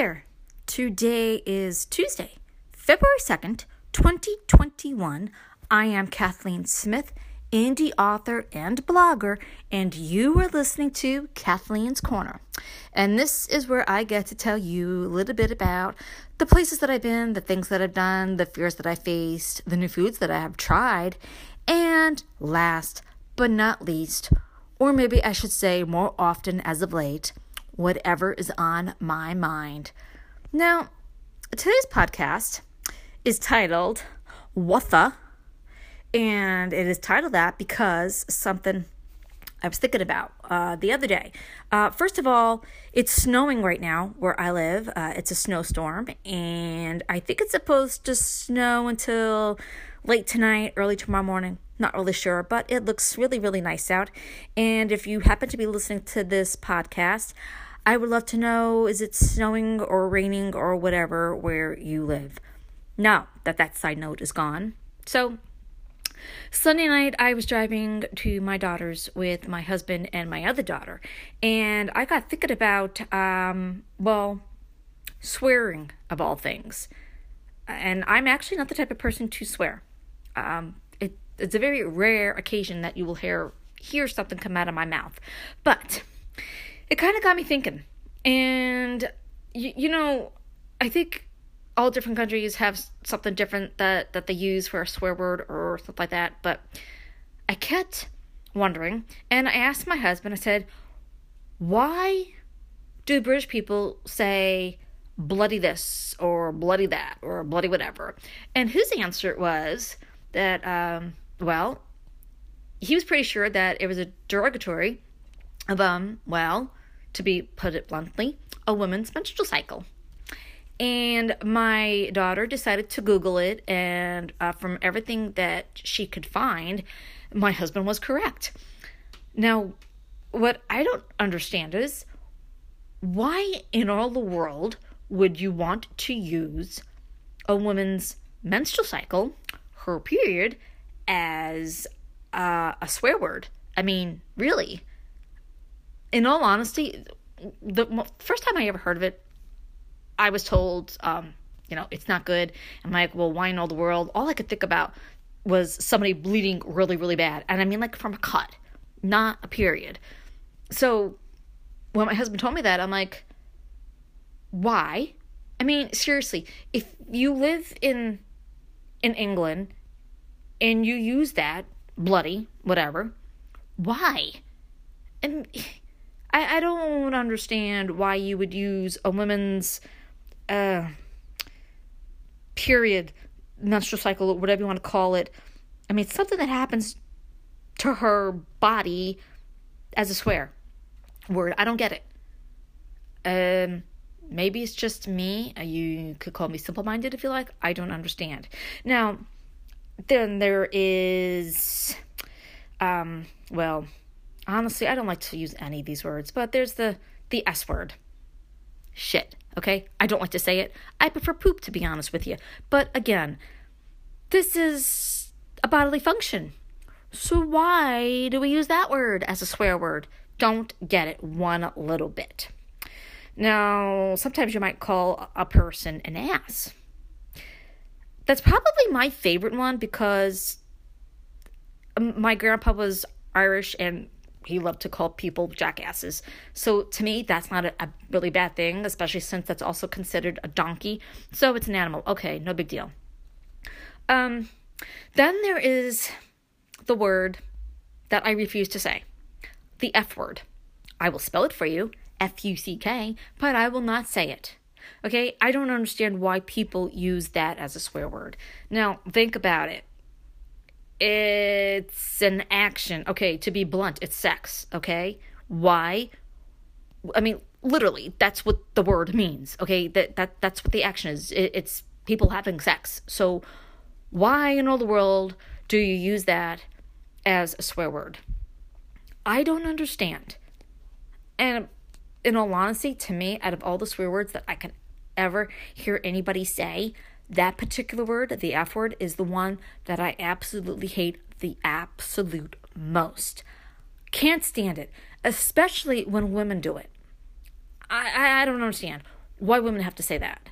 there. Today is Tuesday, February 2nd, 2021. I am Kathleen Smith, indie author and blogger, and you are listening to Kathleen's Corner. And this is where I get to tell you a little bit about the places that I've been, the things that I've done, the fears that I faced, the new foods that I have tried, and last but not least, or maybe I should say more often as of late, whatever is on my mind. Now, today's podcast is titled What? And it is titled that because something I was thinking about uh, the other day. Uh, first of all, it's snowing right now where I live. Uh, it's a snowstorm, and I think it's supposed to snow until late tonight, early tomorrow morning. Not really sure, but it looks really, really nice out. And if you happen to be listening to this podcast, I would love to know is it snowing or raining or whatever where you live? Now that that side note is gone. So, Sunday night, I was driving to my daughter's with my husband and my other daughter, and I got thinking about, um, well, swearing of all things. And I'm actually not the type of person to swear. Um, it's a very rare occasion that you will hear hear something come out of my mouth, but it kind of got me thinking. And you, you know, I think all different countries have something different that that they use for a swear word or something like that. But I kept wondering, and I asked my husband. I said, "Why do British people say?" bloody this or bloody that or bloody whatever. And his answer was that, um, well, he was pretty sure that it was a derogatory of, um, well, to be put it bluntly, a woman's menstrual cycle. And my daughter decided to Google it, and uh, from everything that she could find, my husband was correct. Now, what I don't understand is why in all the world would you want to use a woman's menstrual cycle, her period, as uh, a swear word? I mean, really? In all honesty, the first time I ever heard of it, I was told, um, you know, it's not good. I'm like, well, why in all the world? All I could think about was somebody bleeding really, really bad. And I mean, like from a cut, not a period. So when my husband told me that, I'm like, why? I mean, seriously, if you live in in England and you use that bloody whatever, why? And I I don't understand why you would use a woman's uh, period, menstrual cycle, whatever you want to call it. I mean, it's something that happens to her body as a swear word. I don't get it. Um, maybe it's just me. You could call me simple minded if you like. I don't understand. Now, then there is, um, well, honestly, I don't like to use any of these words, but there's the the S word. Shit. Okay? I don't like to say it. I prefer poop, to be honest with you. But again, this is a bodily function. So why do we use that word as a swear word? Don't get it one little bit. Now, sometimes you might call a person an ass. That's probably my favorite one because my grandpa was Irish and he loved to call people jackasses. So to me, that's not a, a, really bad thing, especially since that's also considered a donkey. So it's an animal. Okay, no big deal. Um, then there is the word that I refuse to say, the F word. I will spell it for you, F U C K, but I will not say it. Okay, I don't understand why people use that as a swear word. Now, think about it it's an action. Okay, to be blunt, it's sex. Okay, why? I mean, literally, that's what the word means. Okay, that that that's what the action is. It, it's people having sex. So, why in all the world do you use that as a swear word? I don't understand. And in all honesty, to me, out of all the swear words that I can ever hear anybody say, that particular word, the F word, is the one that I absolutely hate the absolute most. Can't stand it, especially when women do it. I, I, don't understand. why women have to say that.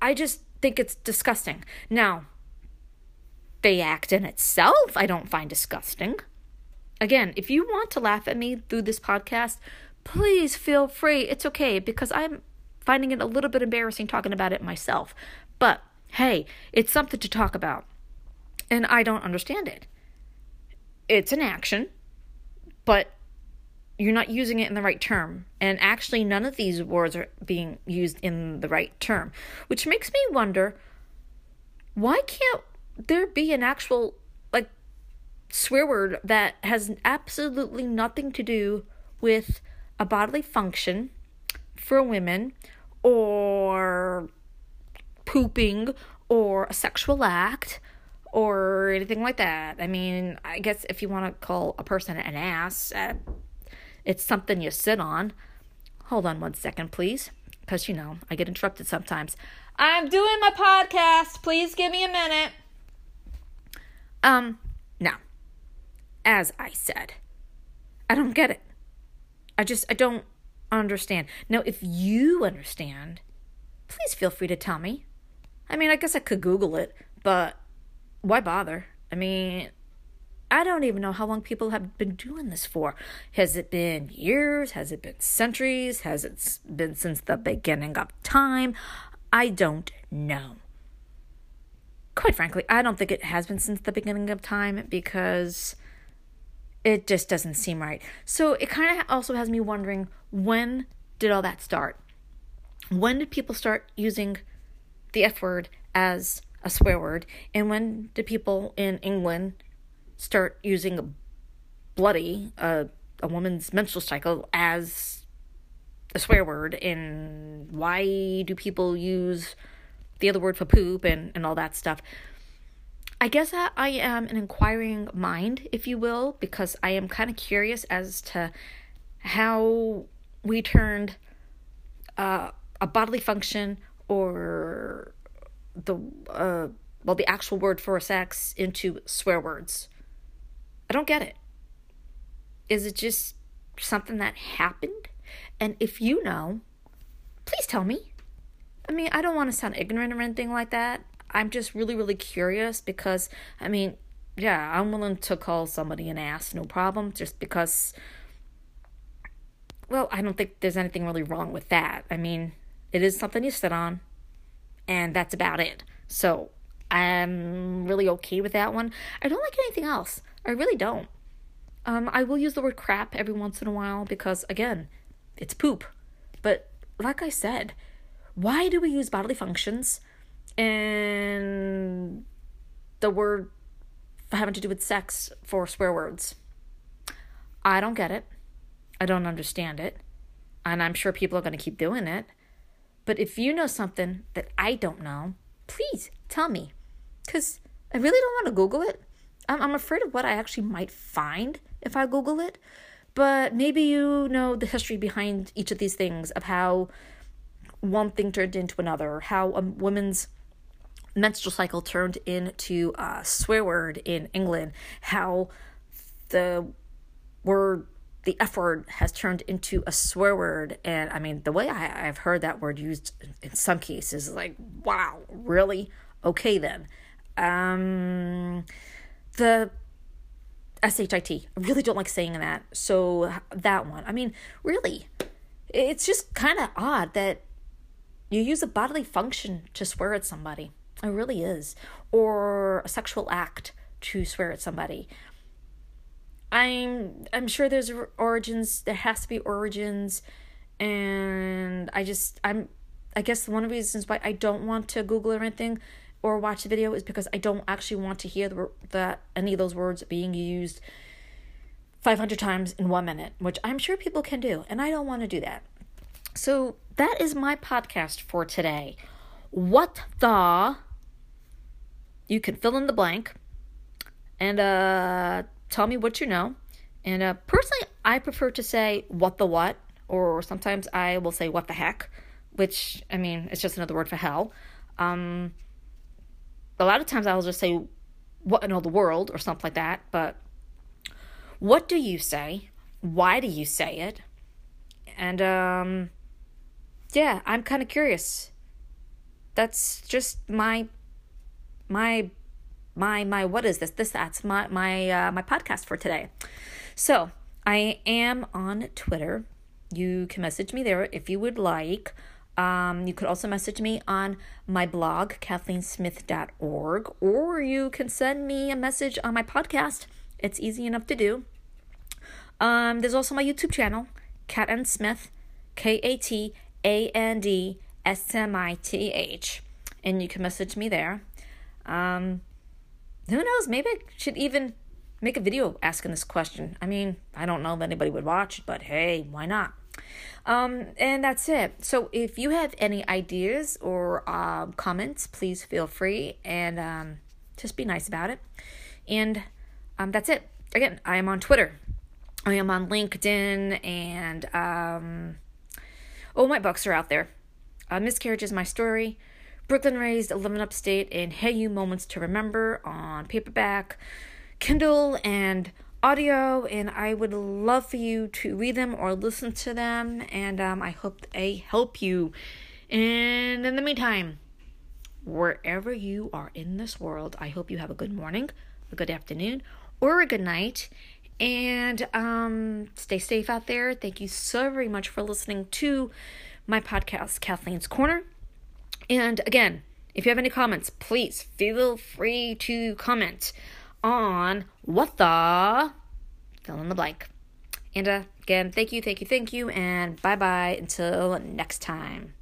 I just think it's disgusting. Now, the act in itself, I don't find disgusting. Again, if you want to laugh at me through this podcast, please feel free. It's okay because I'm finding it a little bit embarrassing talking about it myself. But hey, it's something to talk about. And I don't understand it. It's an action, but you're not using it in the right term. And actually, none of these words are being used in the right term, which makes me wonder why can't there be an actual, like, swear word that has absolutely nothing to do with a bodily function for women or pooping or a sexual act or anything like that. I mean, I guess if you want to call a person an ass, uh, it's something you sit on. Hold on one second, please, because you know, I get interrupted sometimes. I'm doing my podcast. Please give me a minute. Um, now, as I said, I don't get it. I just, I don't understand. Now, if you understand, please feel free to tell me. I mean, I guess I could Google it, but why bother? I mean, I don't even know how long people have been doing this for. Has it been years? Has it been centuries? Has it been since the beginning of time? I don't know. Quite frankly, I don't think it has been since the beginning of time because it just doesn't seem right. So it kind of also has me wondering when did all that start? When did people start using the F word as a swear word? And when did people in England start using bloody, uh, a woman's menstrual cycle, as a swear word? And why do people use the other word for poop and, and all that stuff? I guess I, I am an inquiring mind, if you will, because I am kind of curious as to how we turned uh, a bodily function or the uh, well the actual word for sex into swear words I don't get it. Is it just something that happened? And if you know, please tell me. I mean, I don't want to sound ignorant or anything like that. I'm just really, really curious because, I mean, yeah, I'm willing to call somebody an ass, no problem, just because, well, I don't think there's anything really wrong with that. I mean, it is something you sit on, and that's about it. So, I'm really okay with that one. I don't like anything else. I really don't. Um, I will use the word crap every once in a while because, again, it's poop. But like I said, why do we use bodily functions and the word having to do with sex for swear words? I don't get it. I don't understand it. And I'm sure people are going to keep doing it. But if you know something that I don't know, please tell me. Because I really don't want to Google it. I'm, I'm afraid of what I actually might find if I Google it. But maybe you know the history behind each of these things of how one thing turned into another, how a woman's menstrual cycle turned into a swear word in England, how the word the F word has turned into a swear word. And I mean, the way I, I've heard that word used in some cases is like, wow, really? Okay, then. Um, the SHIT. I really don't like saying that. So that one. I mean, really, it's just kind of odd that you use a bodily function to swear at somebody. It really is. Or a sexual act to swear at somebody. I'm I'm sure there's origins. There has to be origins, and I just I'm I guess one of the reasons why I don't want to Google or anything or watch the video is because I don't actually want to hear that any of those words being used 500 times in one minute, which I'm sure people can do, and I don't want to do that. So that is my podcast for today. What the? You can fill in the blank and uh, tell me what you know. And uh, personally, I prefer to say what the what, or sometimes I will say what the heck, which I mean, it's just another word for hell. Um, a lot of times I'll just say, What in all the world, or something like that. But what do you say? Why do you say it? And um, yeah, I'm kind of curious. That's just my my my my what is this? This that's my my uh, my podcast for today. So I am on Twitter. You can message me there if you would like. Um, you could also message me on my blog, kathleensmith.org, or you can send me a message on my podcast. It's easy enough to do. Um, there's also my YouTube channel, Kat and Smith, K A T A N D S M I T H, and you can message me there. Um, who knows? Maybe I should even make a video asking this question. I mean, I don't know if anybody would watch, but hey, why not? Um, and that's it. So if you have any ideas or uh, comments, please feel free and um, just be nice about it. And um, that's it. Again, I am on Twitter. I am on LinkedIn, and um, all my books are out there. Uh, Miscarriage is my story. Brooklyn Raised, 11 Upstate, and Hey You Moments to Remember on paperback, Kindle, and audio. And I would love for you to read them or listen to them. And um, I hope they help you. And in the meantime, wherever you are in this world, I hope you have a good morning, a good afternoon, or a good night. And um, stay safe out there. Thank you so very much for listening to my podcast, Kathleen's Corner. And again, if you have any comments, please feel free to comment on what the fill in the blank. And uh, again, thank you, thank you, thank you, and bye bye until next time.